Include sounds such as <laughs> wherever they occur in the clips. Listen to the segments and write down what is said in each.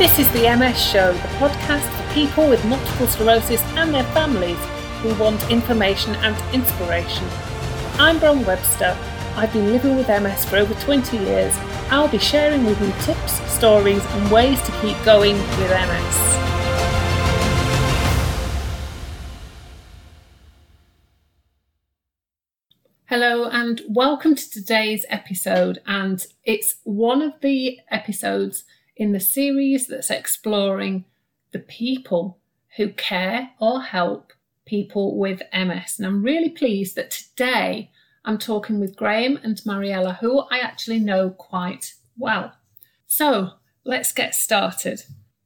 This is the MS Show, the podcast for people with multiple sclerosis and their families who want information and inspiration. I'm Bron Webster. I've been living with MS for over 20 years. I'll be sharing with you tips, stories, and ways to keep going with MS. Hello, and welcome to today's episode. And it's one of the episodes in the series that's exploring the people who care or help people with MS. And I'm really pleased that today I'm talking with Graham and Mariella, who I actually know quite well. So let's get started.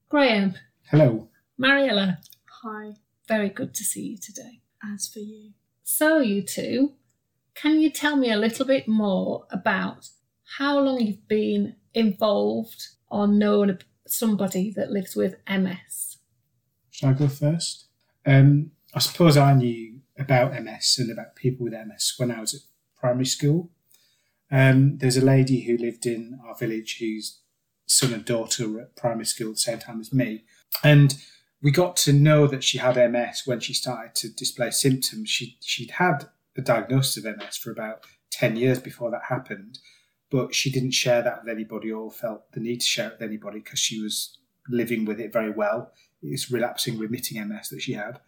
Graham. Hello. Mariella. Hi. Very good to see you today. As for you. So, you two, can you tell me a little bit more about how long you've been involved or known somebody that lives with MS? Shall I go first? Um, I suppose I knew about MS and about people with MS when I was at primary school. Um, there's a lady who lived in our village whose son and daughter were at primary school at the same time as me. And we got to know that she had MS when she started to display symptoms. She, she'd had a diagnosis of MS for about 10 years before that happened, but she didn't share that with anybody or felt the need to share it with anybody because she was living with it very well. It's relapsing, remitting MS that she had.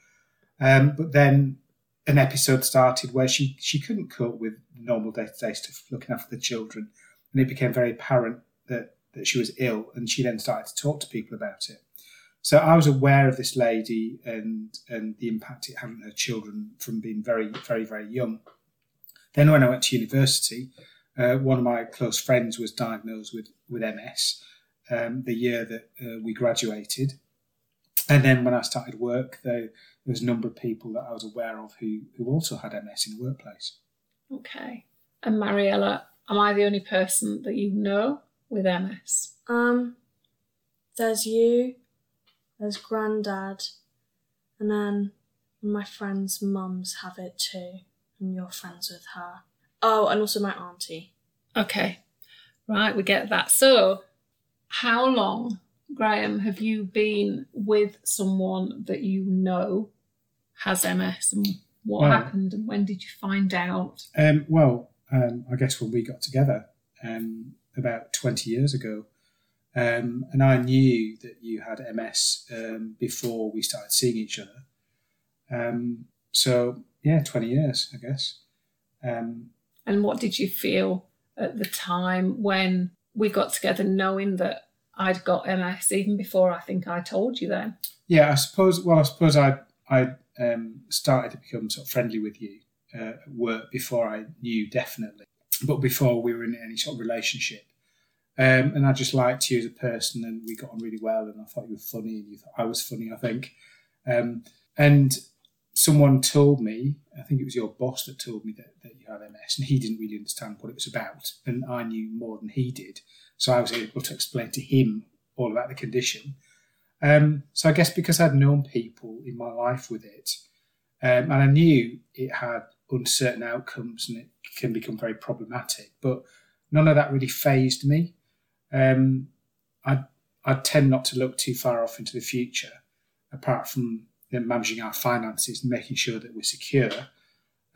Um, but then an episode started where she, she couldn't cope with normal day to day stuff, looking after the children. And it became very apparent that, that she was ill, and she then started to talk to people about it. So I was aware of this lady and and the impact it had on her children from being very very very young. Then when I went to university, uh, one of my close friends was diagnosed with with MS um, the year that uh, we graduated, and then when I started work, there, there was a number of people that I was aware of who who also had MS in the workplace. Okay, and Mariella, am I the only person that you know with MS? Um, there's you, there's Grandad, and then my friend's mums have it too, and you're friends with her. Oh, and also my auntie. Okay, right, we get that. So, how long, Graham, have you been with someone that you know has MS, and what Well- happened, and when did you find out? Um, well, um, I guess when we got together um, about 20 years ago, um, and I knew that you had MS um, before we started seeing each other. Um, so, yeah, 20 years, I guess. Um, And what did you feel at the time when we got together, knowing that I'd got MS, even before I think I told you then? yeah, I suppose, well, I suppose I, I um, started to become sort of friendly with you uh, at work before I knew definitely, but before we were in any sort of relationship. Um, and I just liked you as a person, and we got on really well. And I thought you were funny, and you thought I was funny. I think. Um, and someone told me, I think it was your boss that told me that, that you had MS, and he didn't really understand what it was about, and I knew more than he did. So I was able to explain to him all about the condition. Um, so I guess because I'd known people in my life with it, um, and I knew it had uncertain outcomes and it can become very problematic, but none of that really fazed me. Um, I I tend not to look too far off into the future, apart from you know, managing our finances and making sure that we're secure.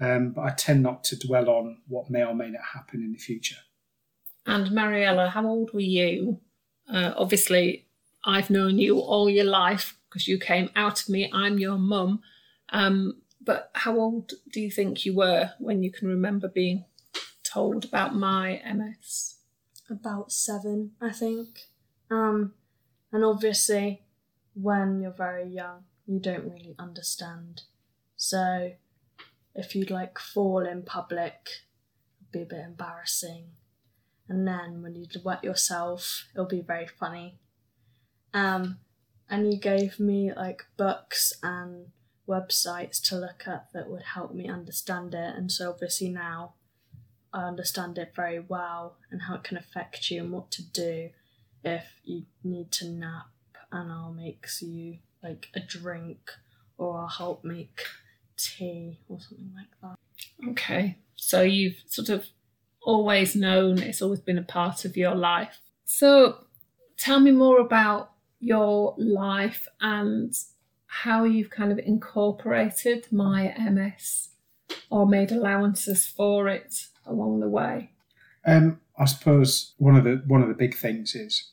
Um, but I tend not to dwell on what may or may not happen in the future. And Mariella, how old were you? Uh, obviously, I've known you all your life because you came out of me. I'm your mum. Um, but how old do you think you were when you can remember being told about my MS? About seven, I think. Um, and obviously, when you're very young, you don't really understand. So, if you'd like fall in public, it'd be a bit embarrassing. And then when you'd wet yourself, it'll be very funny. Um, and you gave me like books and websites to look at that would help me understand it. And so obviously now I understand it very well and how it can affect you and what to do if you need to nap. And I'll make you like a drink or I'll help make tea or something like that. Okay. So you've sort of always known it's always been a part of your life. So tell me more about your life and how you've kind of incorporated my MS or made allowances for it along the way? Um, I suppose one of the one of the big things is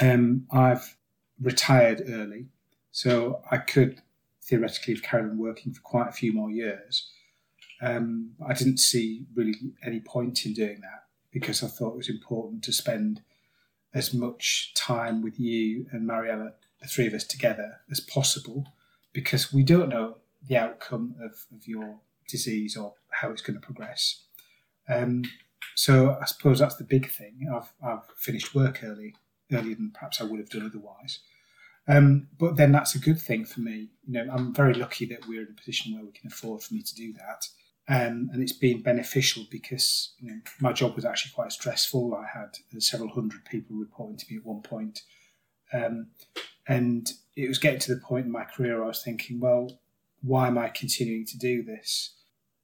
um, I've retired early, so I could theoretically have carried on working for quite a few more years. Um, I didn't see really any point in doing that because I thought it was important to spend as much time with you and Mariella, the three of us together, as possible, because we don't know the outcome of, of your disease or how it's going to progress. Um, so I suppose that's the big thing. I've, I've finished work early, earlier than perhaps I would have done otherwise. Um, but then that's a good thing for me. You know, I'm very lucky that we're in a position where we can afford for me to do that. Um, and it's been beneficial because you know, my job was actually quite stressful. I had several hundred people reporting to me at one point. Um, and it was getting to the point in my career where I was thinking, well, why am I continuing to do this?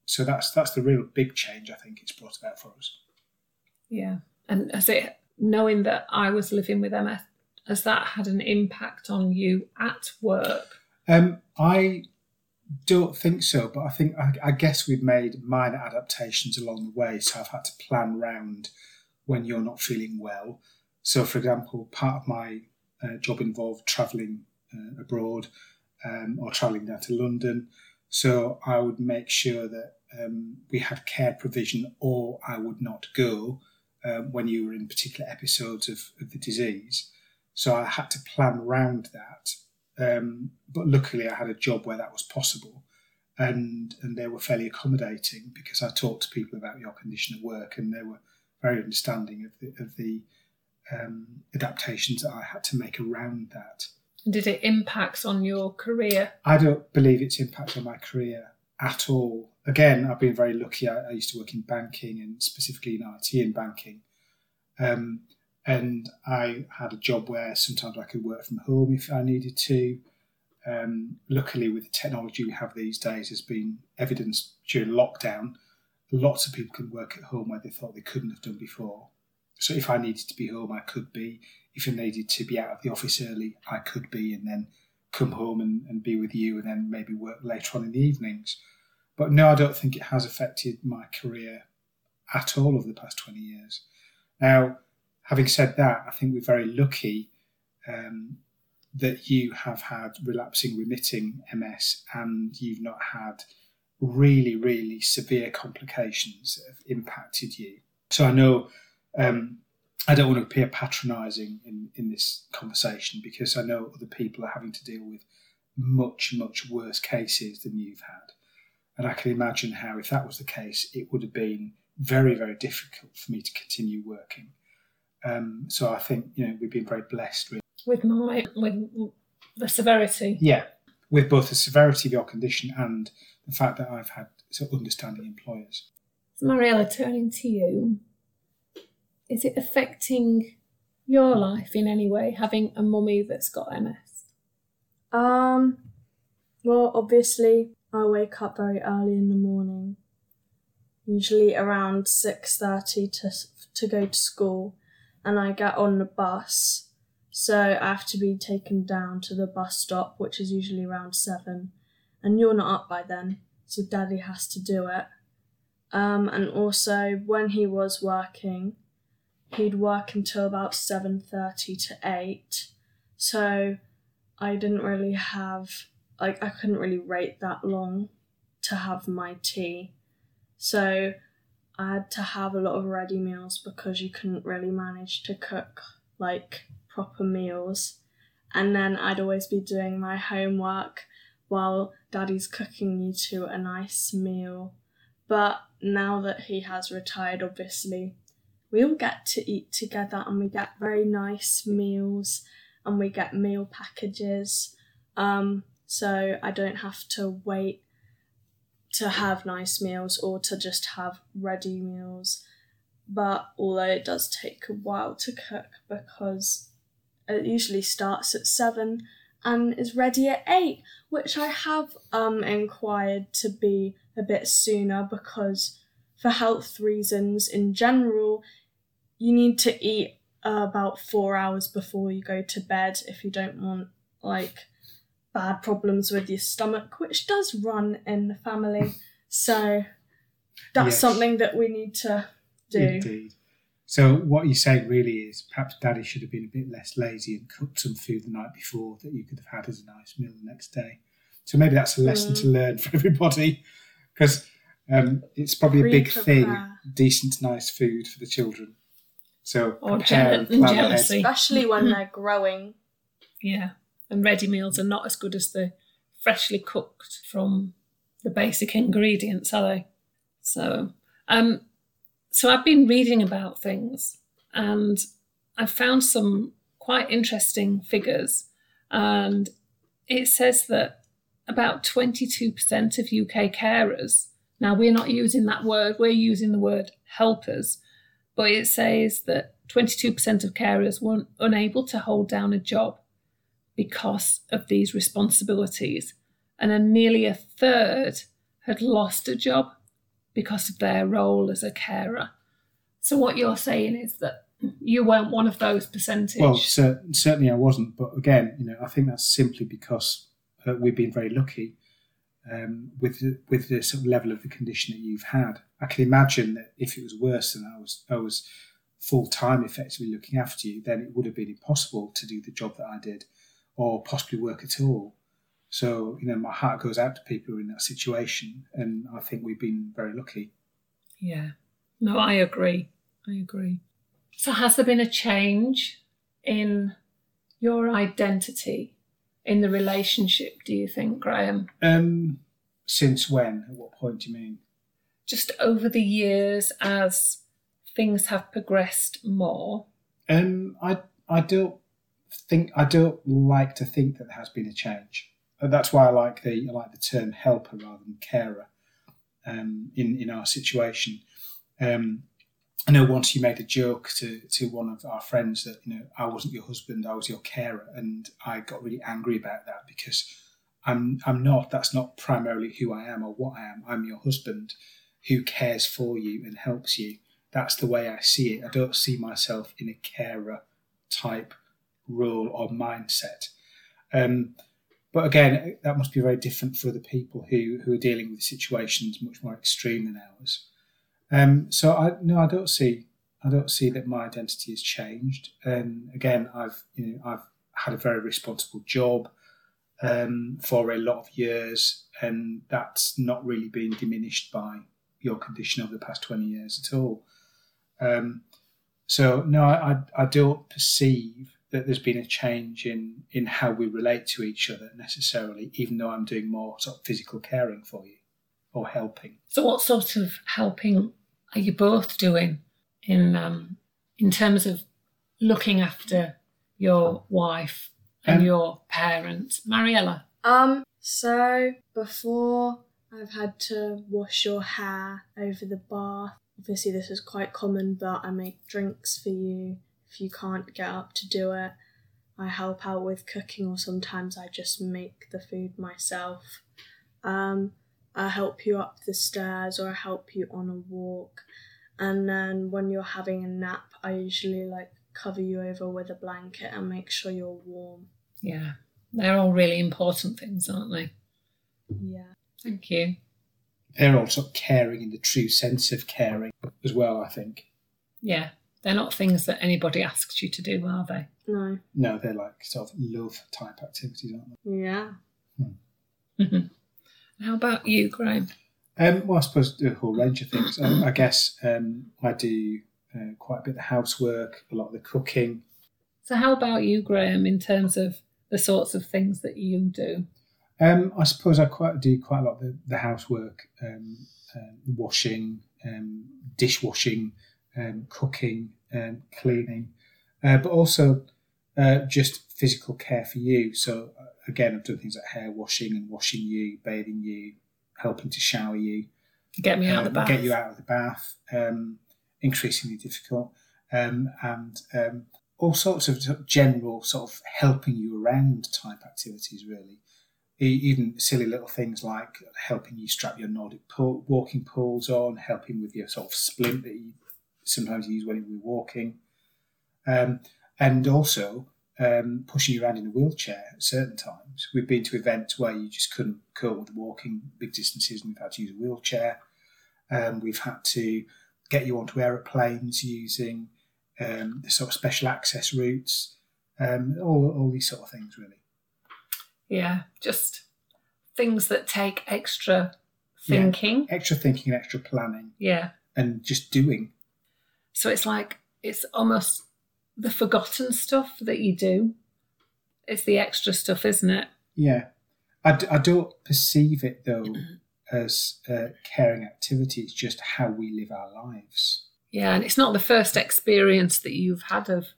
So that's that's the real big change I think it's brought about for us. Yeah, and as it knowing that I was living with MS, has that had an impact on you at work? Um, I don't think so, but I think I, I, guess we've made minor adaptations along the way. So I've had to plan round when you're not feeling well. So, for example, part of my uh, job involved travelling uh, abroad um, or travelling down to London. So I would make sure that um, we had care provision, or I would not go um, when you were in particular episodes of, of the disease. So I had to plan around that um, but luckily, I had a job where that was possible, and and they were fairly accommodating because I talked to people about your condition at work, and they were very understanding of the of the um, adaptations that I had to make around that. Did it impact on your career? I don't believe it's impacted on my career at all. Again, I've been very lucky. I, I used to work in banking and specifically in IT and banking. Um, and I had a job where sometimes I could work from home if I needed to. Um, luckily, with the technology we have these days, has been evidenced during lockdown. Lots of people can work at home where they thought they couldn't have done before. So if I needed to be home, I could be. If I needed to be out of the office early, I could be, and then come home and, and be with you, and then maybe work later on in the evenings. But no, I don't think it has affected my career at all over the past 20 years. Now, having said that, I think we're very lucky um, that you have had relapsing remitting MS and you've not had really, really severe complications that have impacted you. So I know um, I don't want to appear patronising in, in this conversation because I know other people are having to deal with much, much worse cases than you've had. And I can imagine how, if that was the case, it would have been very, very difficult for me to continue working. Um, so I think you know we've been very blessed with with my with the severity. Yeah, with both the severity of your condition and the fact that I've had sort of understanding employers. So Mariella, turning to you, is it affecting your life in any way having a mummy that's got MS? Um, well, obviously, I wake up very early in the morning, usually around six thirty to to go to school and I get on the bus. So I have to be taken down to the bus stop, which is usually around seven. And you're not up by then, so daddy has to do it. Um, and also when he was working, he'd work until about 7.30 to 8. So I didn't really have, like, I couldn't really wait that long to have my tea. So I had to have a lot of ready meals because you couldn't really manage to cook like proper meals. And then I'd always be doing my homework while daddy's cooking you to a nice meal. But now that he has retired, obviously, we all get to eat together and we get very nice meals and we get meal packages. Um, so I don't have to wait to have nice meals or to just have ready meals. But although it does take a while to cook because it usually starts at seven and is ready at eight, which I have um, inquired to be a bit sooner because for health reasons in general, you need to eat uh, about four hours before you go to bed if you don't want like bad problems with your stomach, which does run in the family. So that's Yes. something that we need to do. Indeed. So what you're saying really is perhaps Daddy should have been a bit less lazy and cooked some food the night before that you could have had as a nice meal the next day. So maybe that's a lesson Mm. to learn <laughs> for everybody because um, it's probably a big thing. Decent, nice food for the children. So Or prepare jeal- and plan ahead. Especially when they're growing. Yeah. And ready meals are not as good as the freshly cooked from the basic ingredients, are they? So, um, so I've been reading about things and I found some quite interesting figures. And it says that about 22% of UK carers, now we're not using that word, we're using the word helpers, but it says that 22% of carers were unable to hold down a job because of these responsibilities, and a nearly a third had lost a job because of their role as a carer. So, what you're saying is that you weren't one of those percentage. Well, cer- certainly I wasn't, but again, you know, I think that's simply because uh, we've been very lucky um, with the, with the sort of level of the condition that you've had. I can imagine that if it was worse than I was, I was full time effectively looking after you, then it would have been impossible to do the job that I did, or possibly work at all. So, you know, my heart goes out to people who are in that situation, and I think we've been very lucky. yeah. No, I agree. I agree. So, has there been a change in your identity in the relationship, do you think, Graham? Um, since when? At what point do you mean? Just over the years as things have progressed more? Um, I I don't think I don't like to think that there has been a change. That's why I like the I like the term helper rather than carer. Um, in in our situation, um, I know once you made a joke to to one of our friends that you know I wasn't your husband, I was your carer, and I got really angry about that because I'm I'm not. That's not primarily who I am or what I am. I'm your husband, who cares for you and helps you that's the way I see it. I don't see myself in a carer type role or mindset. Um, but again, that must be very different for other people who, who are dealing with situations much more extreme than ours. Um, so I no, I don't see I don't see that my identity has changed. And again, I've you know I've had a very responsible job um, for a lot of years, and that's not really been diminished by your condition over the past twenty years at all. Um, so no, I I don't perceive that there's been a change in in how we relate to each other necessarily, even though I'm doing more sort of physical caring for you or helping. So, what sort of helping are you both doing in um, in terms of looking after your wife and Um, your parents, Mariella? Um, so before I've had to wash your hair over the bath. Obviously, this is quite common, but I make drinks for you if you can't get up to do it. I help out with cooking, or sometimes I just make the food myself. Um, I help you up the stairs, or I help you on a walk. And then when you're having a nap, I usually like cover you over with a blanket and make sure you're warm. Yeah, they're all really important things, aren't they? Yeah. Thank you. They're also caring in the true sense of caring as well. I think. Yeah, they're not things that anybody asks you to do, are they? No. No, they're like sort of love type activities, aren't they? Yeah. How about you, Graham? Um, well, I suppose a whole range of things. I, I guess um, I do uh, quite a bit of housework, a lot of the cooking. So, how about you, Graham, in terms of the sorts of things that you do? Um, I suppose I quite do quite a lot of the, the housework, um, um, washing, um, dishwashing, um, cooking, um, cleaning, uh, but also uh, just physical care for you. So uh, again, I've done things like hair washing and washing you, bathing you, helping to shower you, Get me out of the um, bath. get you out of the bath, um, increasingly difficult, um, and um, all sorts of general sort of helping you around type activities, really. Even silly little things like helping you strap your Nordic pool, walking poles on, helping with your sort of splint that you sometimes use when you're walking. Um, and also um, pushing you around in a wheelchair at certain times. We've been to events where you just couldn't cope with walking big distances and we've had to use a wheelchair. Um, we've had to get you onto aeroplanes using um, the sort of special access routes, um, all, all these sort of things, really. Yeah, just things that take extra Yeah. thinking. Extra thinking and extra planning Yeah. and just doing. So it's like, it's almost the forgotten stuff that you do. It's the extra stuff, isn't it? Yeah. I, d- I don't perceive it, though, as a caring activity. It's just how we live our lives. Yeah, and it's not the first experience that you've had of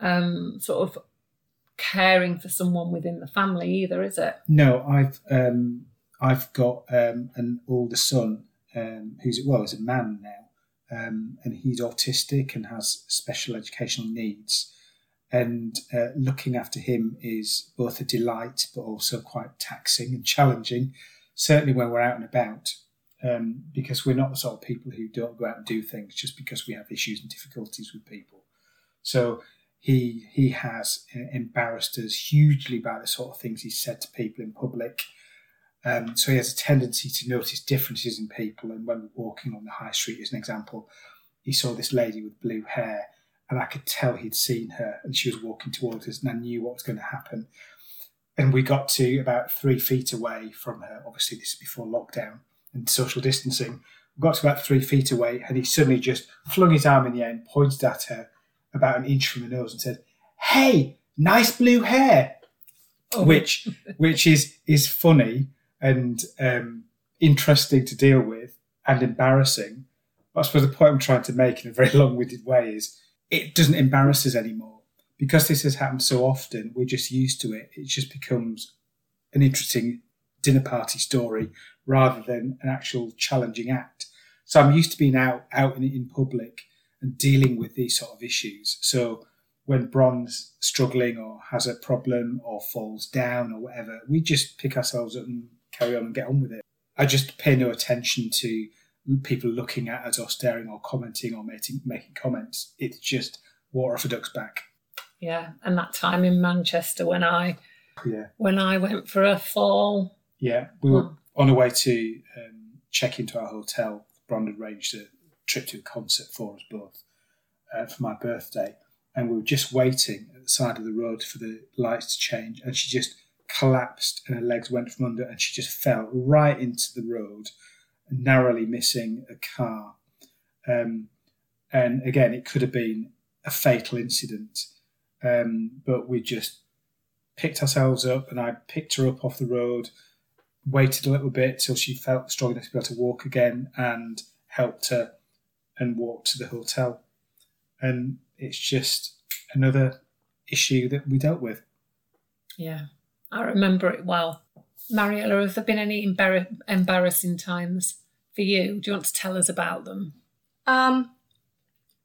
um, sort of caring for someone within the family either, is it? No, I've um, I've got um, an older son um, who's well, he's a man now, um, and he's autistic and has special educational needs. And uh, looking after him is both a delight, but also quite taxing and challenging. Certainly when we're out and about, um, because we're not the sort of people who don't go out and do things just because we have issues and difficulties with people. So he he has uh, embarrassed us hugely by the sort of things he's said to people in public. Um, so he has a tendency to notice differences in people. And when we're walking on the high street, as an example, he saw this lady with blue hair, and I could tell he'd seen her, and she was walking towards us, and I knew what was going to happen. And we got to about three feet away from her. Obviously, this is before lockdown and social distancing. We got to about three feet away, and he suddenly just flung his arm in the air and pointed at her about an inch from her nose and said, "Hey, nice blue hair," which which is is funny and um, interesting to deal with and embarrassing. But I suppose the point I'm trying to make in a very <laughs> long-winded way is it doesn't embarrass us anymore because this has happened so often. We're just used to it. It just becomes an interesting dinner party story rather than an actual challenging act. So I'm used to being out out in, in public and dealing with these sort of issues. So when Bron's struggling or has a problem or falls down or whatever, we just pick ourselves up and carry on and get on with it. I just pay no attention to people looking at us or staring or commenting or making making comments. It's just water off a duck's back. Yeah, and that time in Manchester when I Yeah, when I went for a fall. yeah. We were Well, on our way to um, check into our hotel. Had arranged a trip to a concert for us both uh, for my birthday, and we were just waiting at the side of the road for the lights to change, and she just collapsed and her legs went from under, and she just fell right into the road, narrowly missing a car. Um, and again, it could have been a fatal incident, um, but we just picked ourselves up, and I picked her up off the road waited a little bit till she felt strong enough to be able to walk again and helped her and walked to the hotel. And it's just another issue that we dealt with. Yeah, I remember it well. Mariella, have there been any embar- embarrassing times for you? Do you want to tell us about them? Um,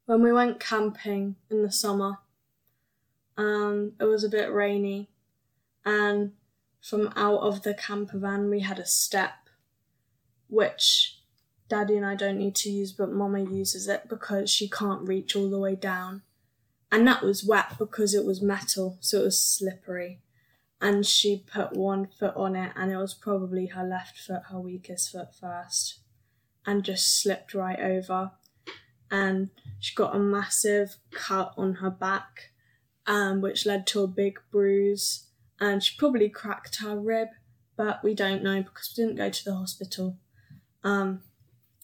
when we went camping in the summer, um, it was a bit rainy, and from out of the camper van we had a step, which Daddy and I don't need to use, but Mama uses it because she can't reach all the way down, and that was wet because it was metal, so it was slippery. And she put one foot on it, and it was probably her left foot, her weakest foot first, and just slipped right over and she got a massive cut on her back, um, which led to a big bruise, and she probably cracked her rib, but we don't know because we didn't go to the hospital. Um,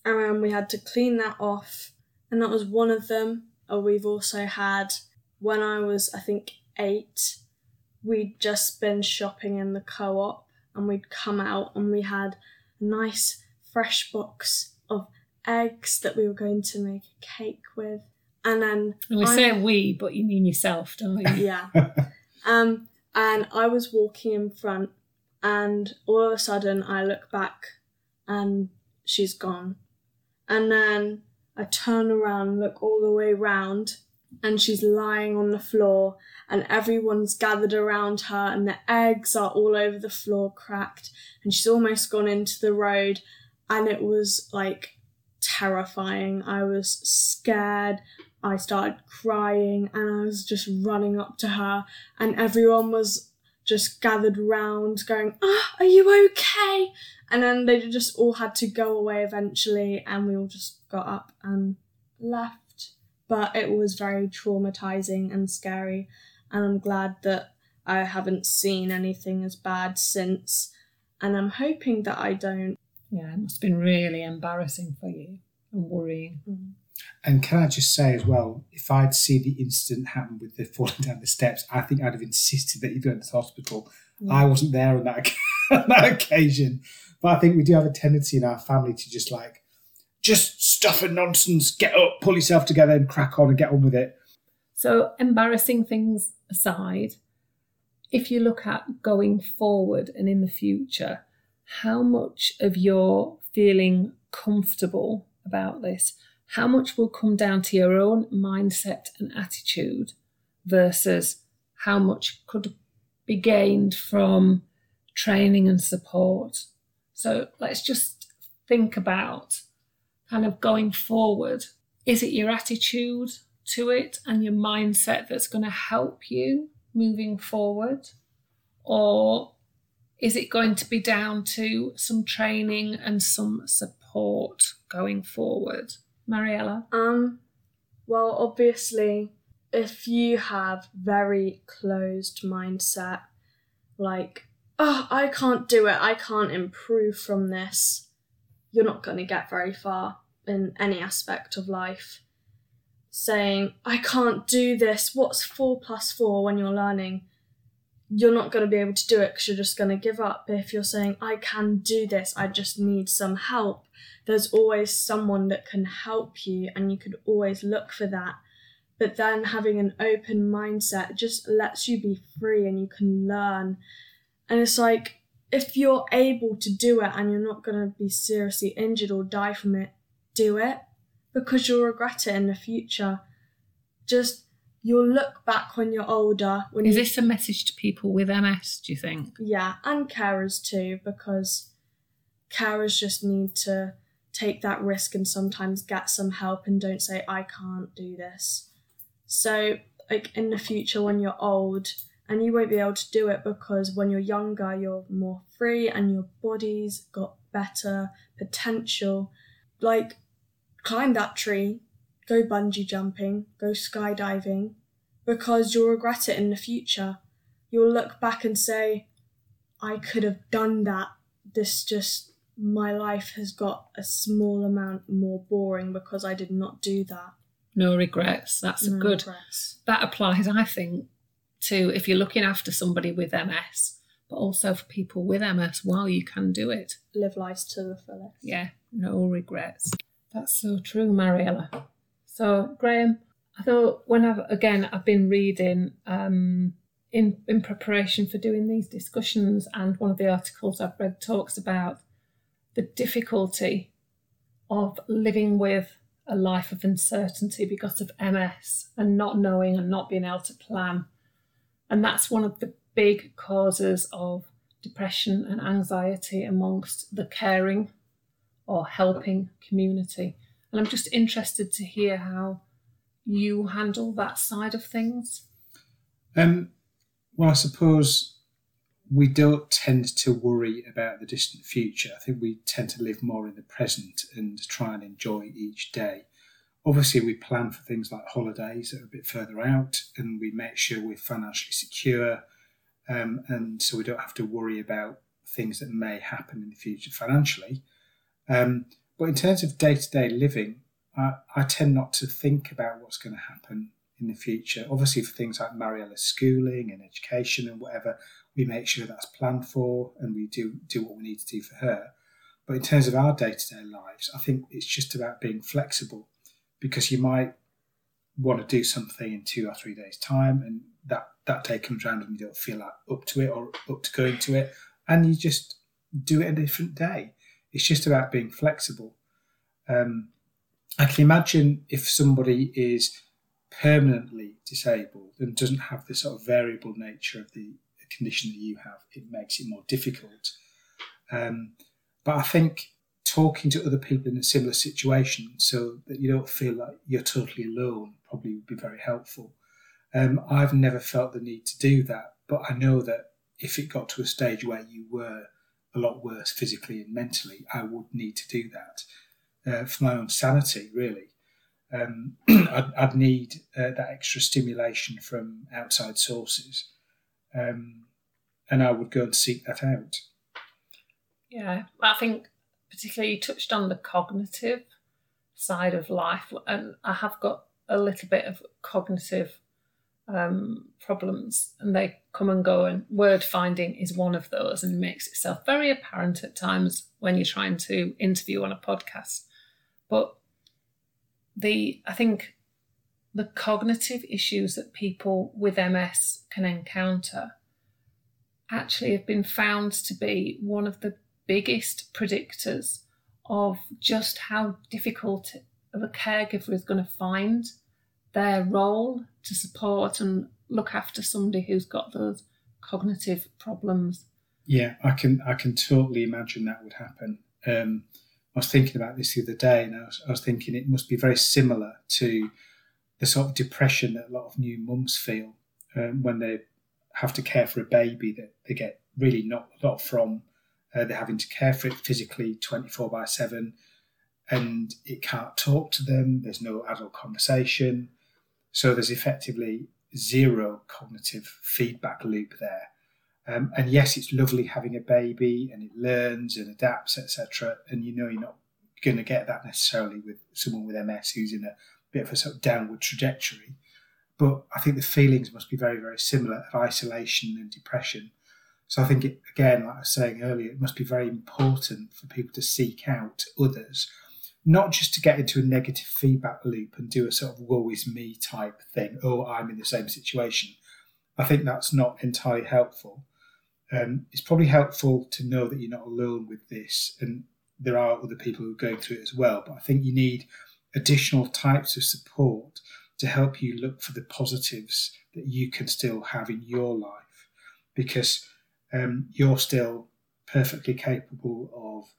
and we had to clean that off, and that was one of them. Or we've also had when I was, I think, eight, we'd just been shopping in the co-op, and we'd come out and we had a nice fresh box of eggs that we were going to make a cake with. And then And we I'm- say we, but you mean yourself, don't you? <laughs> yeah. Um, and I was walking in front, and all of a sudden I look back, and she's gone. And then I turn around, look all the way round, and she's lying on the floor, and everyone's gathered around her, and the eggs are all over the floor, cracked, and she's almost gone into the road, and it was like terrifying. I was scared, I started crying and I was just running up to her, and everyone was just gathered round going, Ah, are you okay? And then they just all had to go away eventually, and we all just got up and left. But it was very traumatizing and scary, and I'm glad that I haven't seen anything as bad since, and I'm hoping that I don't. Yeah, it must have been really embarrassing for you and worrying. Mm. And can I just say as well, if I'd seen the incident happen with the <laughs> falling down the steps, I think I'd have insisted that you go to the hospital. I wasn't there on that, <laughs> on that occasion. But I think we do have a tendency in our family to just like, just stuff and nonsense, get up, pull yourself together and crack on and get on with it. So, embarrassing things aside, if you look at going forward and in the future, how much of your feeling comfortable about this, how much will come down to your own mindset and attitude versus how much could be gained from training and support? So, let's just think about kind of going forward. Is it your attitude to it and your mindset that's going to help you moving forward? Or is it going to be down to some training and some support going forward? Mariella? Um, well, obviously, if you have very closed mindset, like, oh, I can't do it, I can't improve from this, you're not going to get very far in any aspect of life. Saying, I can't do this, what's four plus four when you're learning? You're not going to be able to do it because you're just going to give up. If you're saying, I can do this, I just need some help, there's always someone that can help you, and you could always look for that. But then having an open mindset just lets you be free and you can learn. And it's like, if you're able to do it and you're not going to be seriously injured or die from it, do it because you'll regret it in the future. Just you'll look back when you're older. When Is you, this a message to people with MS, do you think? yeah, and carers too, because carers just need to take that risk and sometimes get some help and don't say I can't do this. So like in the future when you're old and you won't be able to do it because when you're younger you're more free and your body's got better potential. Like climb that tree, go bungee jumping, go skydiving because you'll regret it in the future. You'll look back and say, I could have done that. This just, my life has got a small amount more boring because I did not do that. No regrets. That's a No good. regrets. That applies, I think, to if you're looking after somebody with MS, but also for people with MS. While you can do it, Live life to the fullest. yeah, no regrets. That's so true, Mariella. So, Graham, I thought when I've again I've been reading um, in in preparation for doing these discussions, and one of the articles I've read talks about the difficulty of living with a life of uncertainty because of MS and not knowing and not being able to plan, and that's one of the big causes of depression and anxiety amongst the caring or helping community. And I'm just interested to hear how you handle that side of things. Um, well, I suppose we don't tend to worry about the distant future. I think we tend to live more in the present and try and enjoy each day. Obviously, we plan for things like holidays that are a bit further out, and we make sure we're financially secure, um, and so we don't have to worry about things that may happen in the future financially. Um, but in terms of day to day living, I, I tend not to think about what's going to happen in the future. Obviously, for things like Mariella's schooling and education and whatever, we make sure that's planned for and we do do what we need to do for her. But in terms of our day to day lives, I think it's just about being flexible because you might want to do something in two or three days' time and that, that day comes around and you don't feel like up to it or up to going to it and you just do it a different day. It's just about being flexible. Um, I can imagine if somebody is permanently disabled and doesn't have the sort of variable nature of the condition that you have, it makes it more difficult. Um, but I think talking to other people in a similar situation so that you don't feel like you're totally alone probably would be very helpful. Um, I've never felt the need to do that, but I know that if it got to a stage where you were a lot worse physically and mentally, I would need to do that uh, for my own sanity, really. Um, <clears throat> I'd, I'd, need uh, that extra stimulation from outside sources, um, and I would go and seek that out. Yeah, I think particularly you touched on the cognitive side of life, and I have got a little bit of cognitive um, problems, and they come and go. And word finding is one of those, and makes itself very apparent at times when you're trying to interview on a podcast. But the I think the cognitive issues that people with MS can encounter actually have been found to be one of the biggest predictors of just how difficult of a caregiver is going to find their role to support and look after somebody who's got those cognitive problems. Yeah, I can I can totally imagine that would happen. Um, I was thinking about this the other day, and I was, I was thinking it must be very similar to the sort of depression that a lot of new mums feel um, when they have to care for a baby that they get really not a lot from. Uh, they're having to care for it physically 24 by 7, and it can't talk to them. There's no adult conversation. So there's effectively zero cognitive feedback loop there. Um, and yes, it's lovely having a baby and it learns and adapts, etc. And you know you're not going to get that necessarily with someone with MS who's in a bit of a sort of downward trajectory. But I think the feelings must be very, very similar of isolation and depression. So I think, it, again, like I was saying earlier, it must be very important for people to seek out others not just to get into a negative feedback loop and do a sort of woe is me type thing, oh, I'm in the same situation. I think that's not entirely helpful. Um, it's probably helpful to know that you're not alone with this and there are other people who are going through it as well. But I think you need additional types of support to help you look for the positives that you can still have in your life because um, you're still perfectly capable of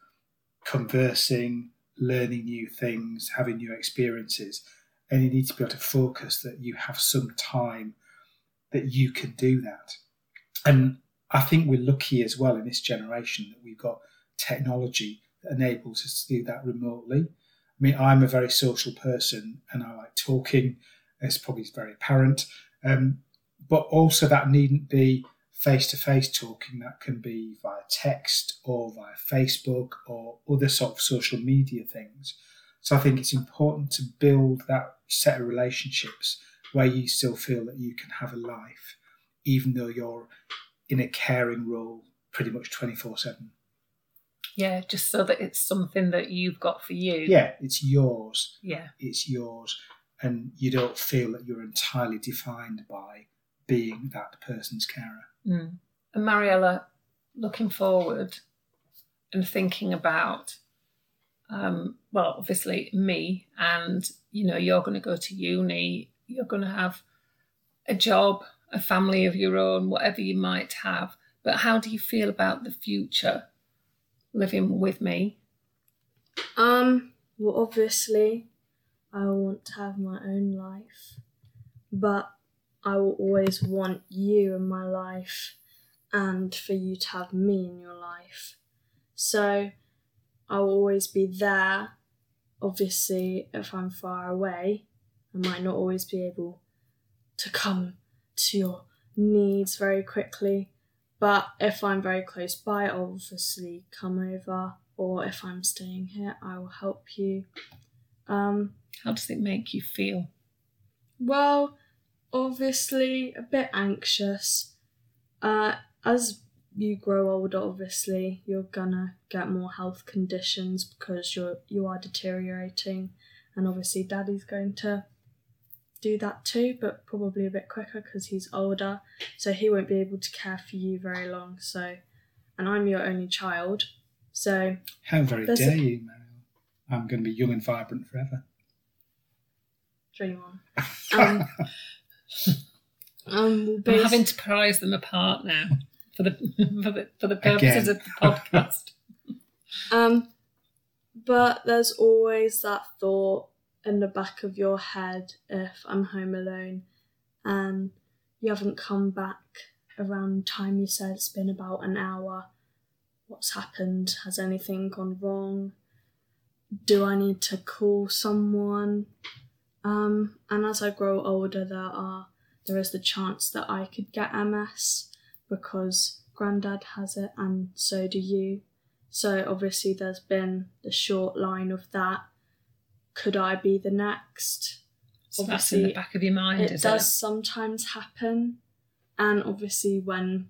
conversing, learning new things, having new experiences, and you need to be able to focus that you have some time that you can do that. And I think we're lucky as well in this generation that we've got technology that enables us to do that remotely. I mean, I'm a very social person and I like talking. It's probably very apparent. Um, but also, that needn't be face to face talking, that can be via text or via Facebook or other sort of social media things. So I think it's important to build that set of relationships where you still feel that you can have a life, even though you're in a caring role pretty much 24 7. Yeah, just so that it's something that you've got for you. Yeah, it's yours. Yeah. It's yours. And you don't feel that you're entirely defined by being that person's carer. Mm. And Mariella, looking forward and thinking about, um, well, obviously me, and you know, you're going to go to uni, you're going to have a job, a family of your own, whatever you might have. But how do you feel about the future living with me? Um, well, obviously, I want to have my own life, but I will always want you in my life and for you to have me in your life. So I will always be there. Obviously, if I'm far away, I might not always be able to come to your needs very quickly. But if I'm very close by, I'll obviously come over. Or if I'm staying here, I will help you. Um, How does it make you feel? Well, obviously a bit anxious. Uh, as you grow older, obviously you're gonna get more health conditions because you're you are deteriorating, and obviously Daddy's going to do that too, but probably a bit quicker because he's older, so he won't be able to care for you very long. So, and I'm your only child, so how very dare a... you, Mariel? I'm going to be young and vibrant forever. Dream on. <laughs> Um, <laughs> um, I'm having to prize them apart now for the <laughs> for the, for the purposes Again. of the podcast. <laughs> um, but there's always that thought in the back of your head if I'm home alone and you haven't come back around time you said it's been about an hour. What's happened? Has anything gone wrong? Do I need to call someone? Um, and as I grow older, there are there is the chance that I could get MS because Grandad has it and so do you. So obviously, there's been the short line of that. Could I be the next? So that's in the Obviously, back of your mind, it does it? sometimes happen and obviously when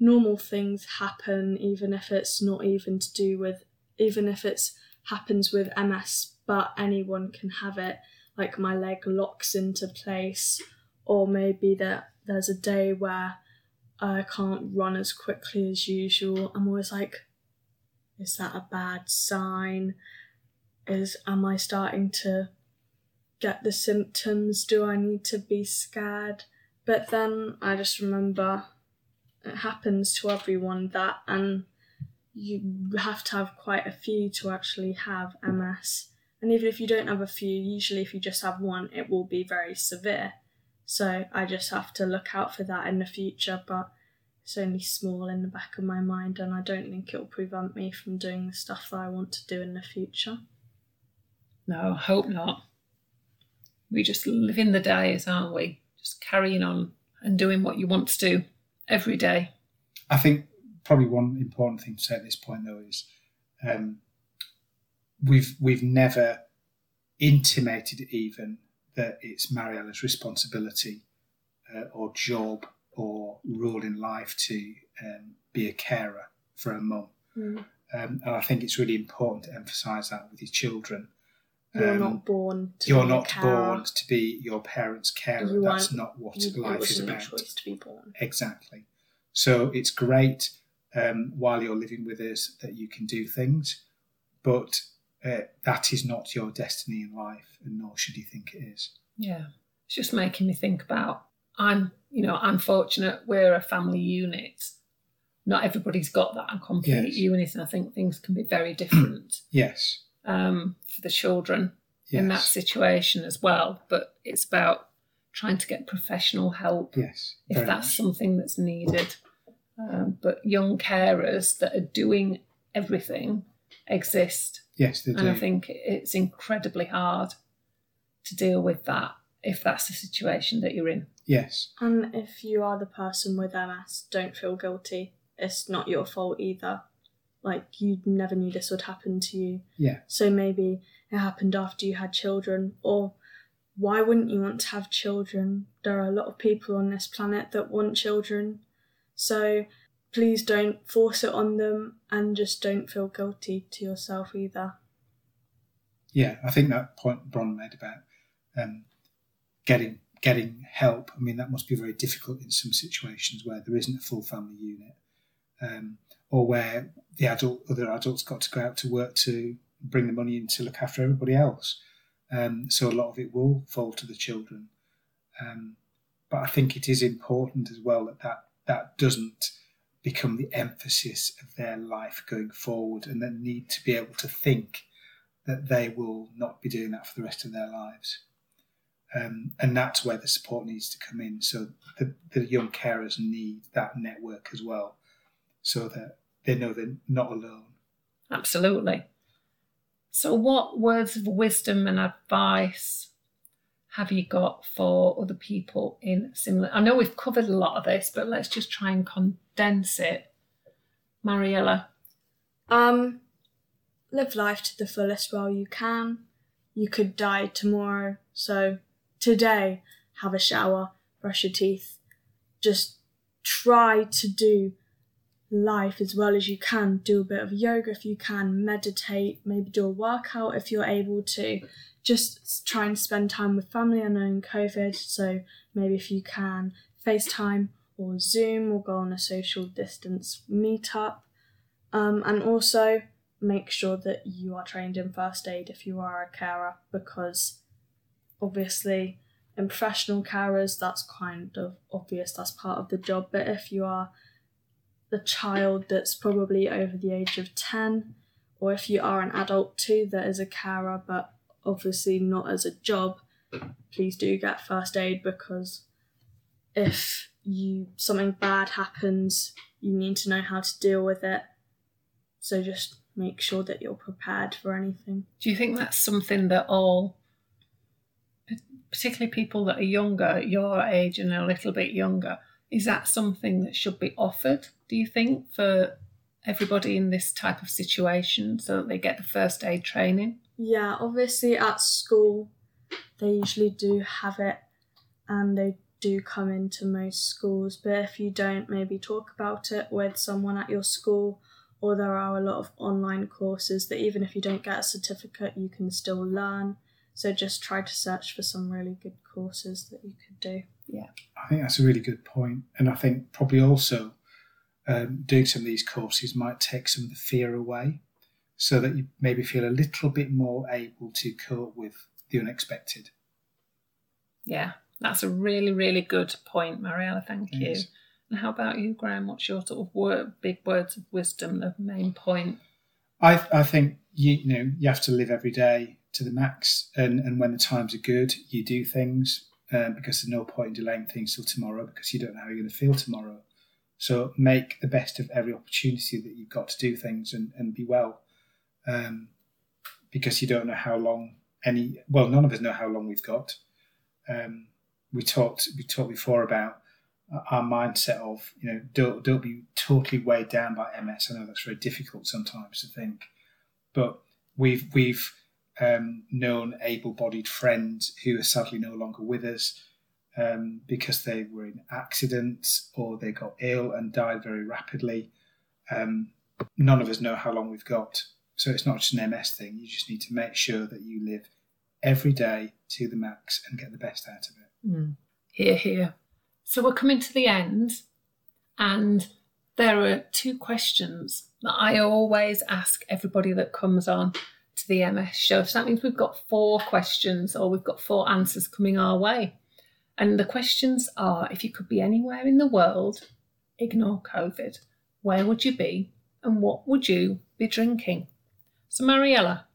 normal things happen even if it's not even to do with even if it's happens with ms but anyone can have it like my leg locks into place or maybe that there's a day where i can't run as quickly as usual i'm always like is that a bad sign is am i starting to get the symptoms? Do I need to be scared? But then I just remember it happens to everyone that, and you have to have quite a few to actually have MS. And even if you don't have a few, usually if you just have one, it will be very severe. So I just have to look out for that in the future, but it's only small in the back of my mind, and I don't think it'll prevent me from doing the stuff that I want to do in the future. No, I hope not. We just live in the days, aren't we? Just carrying on and doing what you want to do every day. I think probably one important thing to say at this point though is um, we've we've never intimated even that it's Mariella's responsibility uh, or job or role in life to um, be a carer for a mum. Mm. Um, and I think it's really important to emphasise that with your children. You're Um, not born to You're be not born to be your parents' carer. You That's aren't- what life is about. choice to be born. Exactly. So it's great um, while you're living with us that you can do things, but uh, that is not your destiny in life, and nor should you think it is. Yeah. It's just making me think about I'm, you know, I'm fortunate we're a family unit. Not everybody's got that and complete Yes. unit, and I think things can be very different <clears throat> Yes. um, for the children Yes. in that situation as well. But it's about trying to get professional help Yes. if that's much. something that's needed. Um, but young carers that are doing everything exist, Yes, they do. and I think it's incredibly hard to deal with that if that's the situation that you're in. yes. And if you are the person with MS, don't feel guilty. It's not your fault either. Like, you never knew this would happen to you. Yeah. So maybe it happened after you had children, or why wouldn't you want to have children? There are a lot of people on this planet that want children. So please don't force it on them and just don't feel guilty to yourself either. Yeah, I think that point Bron made about um, getting getting help. I mean, that must be very difficult in some situations where there isn't a full family unit, um, or where the adult other adults got to go out to work to bring the money in to look after everybody else. Um, so a lot of it will fall to the children. Um, but I think it is important as well that that, that doesn't become the emphasis of their life going forward, and they need to be able to think that they will not be doing that for the rest of their lives. Um, and that's where the support needs to come in. So the, the young carers need that network as well, so that they know they're not alone. Absolutely. So, what words of wisdom and advice have you got for other people in similar? I know we've covered a lot of this, but let's just try and condense it. Mariella, Um, live life to the fullest while you can. You could die tomorrow, so today have a shower, brush your teeth. Just try to do life as well as you can. Do a bit of yoga if you can, meditate, maybe do a workout if you're able to. Just try and spend time with family. I know in COVID, so maybe if you can, FaceTime or Zoom or go on a social distance meetup. Um, and also make sure that you are trained in first aid if you are a carer because obviously in professional carers that's kind of obvious that's part of the job but if you are the child that's probably over the age of 10 or if you are an adult too that is a carer but obviously not as a job, please do get first aid because if you something bad happens, you need to know how to deal with it. So just make sure that you're prepared for anything. Do you think that's something that all, particularly people that are younger, your age and a little bit younger, is that something that should be offered, do you think, for everybody in this type of situation so that they get the first aid training? Yeah, obviously at school they usually do have it and they do come into most schools, but if you don't, maybe talk about it with someone at your school, or there are a lot of online courses that even if you don't get a certificate, you can still learn. So just try to search for some really good courses that you could do. Yeah. I think that's a really good point, and I think probably also um, doing some of these courses might take some of the fear away, so that you maybe feel a little bit more able to cope with the unexpected. Yeah, that's a really, really good point, Mariella. Thank Yes. you. And how about you, Graham? What's your sort of word, big words of wisdom, the main point? I I think you you know you have to live every day to the max, and and when the times are good, you do things um, because there's no point in delaying things till tomorrow because you don't know how you're going to feel tomorrow. So make the best of every opportunity that you've got to do things and, and be well, um, because you don't know how long any well none of us know how long we've got. Um, we talked we talked before about our mindset of you know don't don't be totally weighed down by MS. I know that's very difficult sometimes to think, but we've we've um, known able-bodied friends who are sadly no longer with us um, because they were in accidents or they got ill and died very rapidly. Um, none of us know how long we've got, so it's not just an MS thing. You just need to make sure that you live every day to the max and get the best out of it. Hear, hear. So we're coming to the end, and there are two questions that I always ask everybody that comes on to the MS show. So that means we've got four questions or we've got four answers coming our way. And the questions are if you could be anywhere in the world, ignore COVID, where would you be and what would you be drinking? So, Mariella,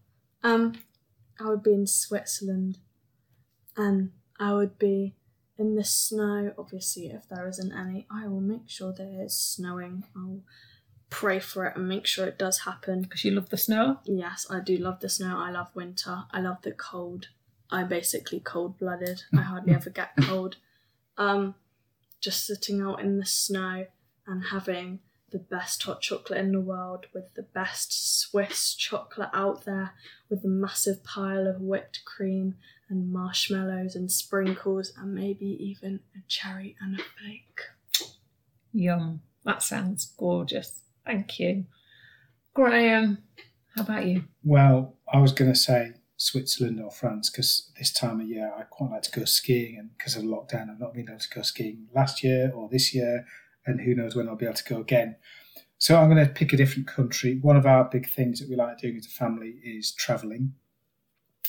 Um, I would be in Switzerland, and I would be in the snow. Obviously, if there isn't any, I will make sure there is snowing. I'll pray for it and make sure it does happen. because you love the snow. Yes, I do love the snow. I love winter. I love the cold. I'm basically cold blooded. I hardly ever get <laughs> cold. Um, just sitting out in the snow and having the best hot chocolate in the world with the best Swiss chocolate out there with a massive pile of whipped cream and marshmallows and sprinkles and maybe even a cherry and a flake. Yum. That sounds gorgeous. Thank you. Graham, how about you? Well, I was going to say Switzerland or France because this time of year I quite like to go skiing, and because of lockdown, I've not been able to go skiing last year or this year, and who knows when I'll be able to go again. So I'm going to pick a different country. One of our big things that we like doing as a family is travelling.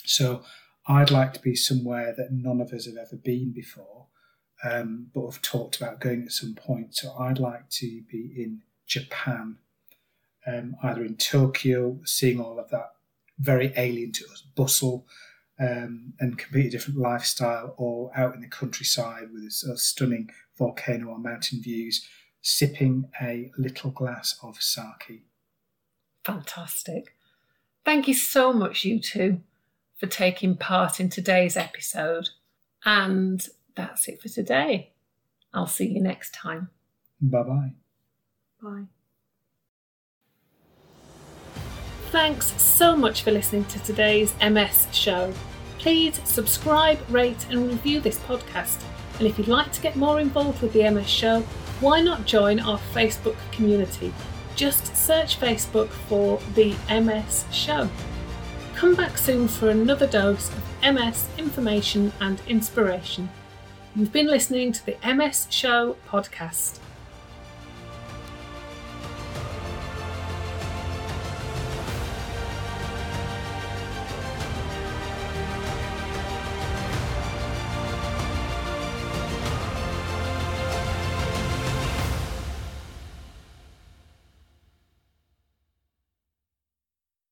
So I'd like to be somewhere that none of us have ever been before, um, but have talked about going at some point. So I'd like to be in Japan, um, either in Tokyo, seeing all of that very alien to us bustle um, and completely different lifestyle, or out in the countryside with a, a stunning volcano or mountain views, sipping a little glass of sake. Fantastic. Thank you so much, you two, for taking part in today's episode. And that's it for today. I'll see you next time. Bye bye. Bye. Thanks so much for listening to today's MS show. Please subscribe, rate, and review this podcast. And if you'd like to get more involved with the MS show, why not join our Facebook community? Just search Facebook for the MS show. Come back soon for another dose of MS information and inspiration. You've been listening to the MS Show podcast.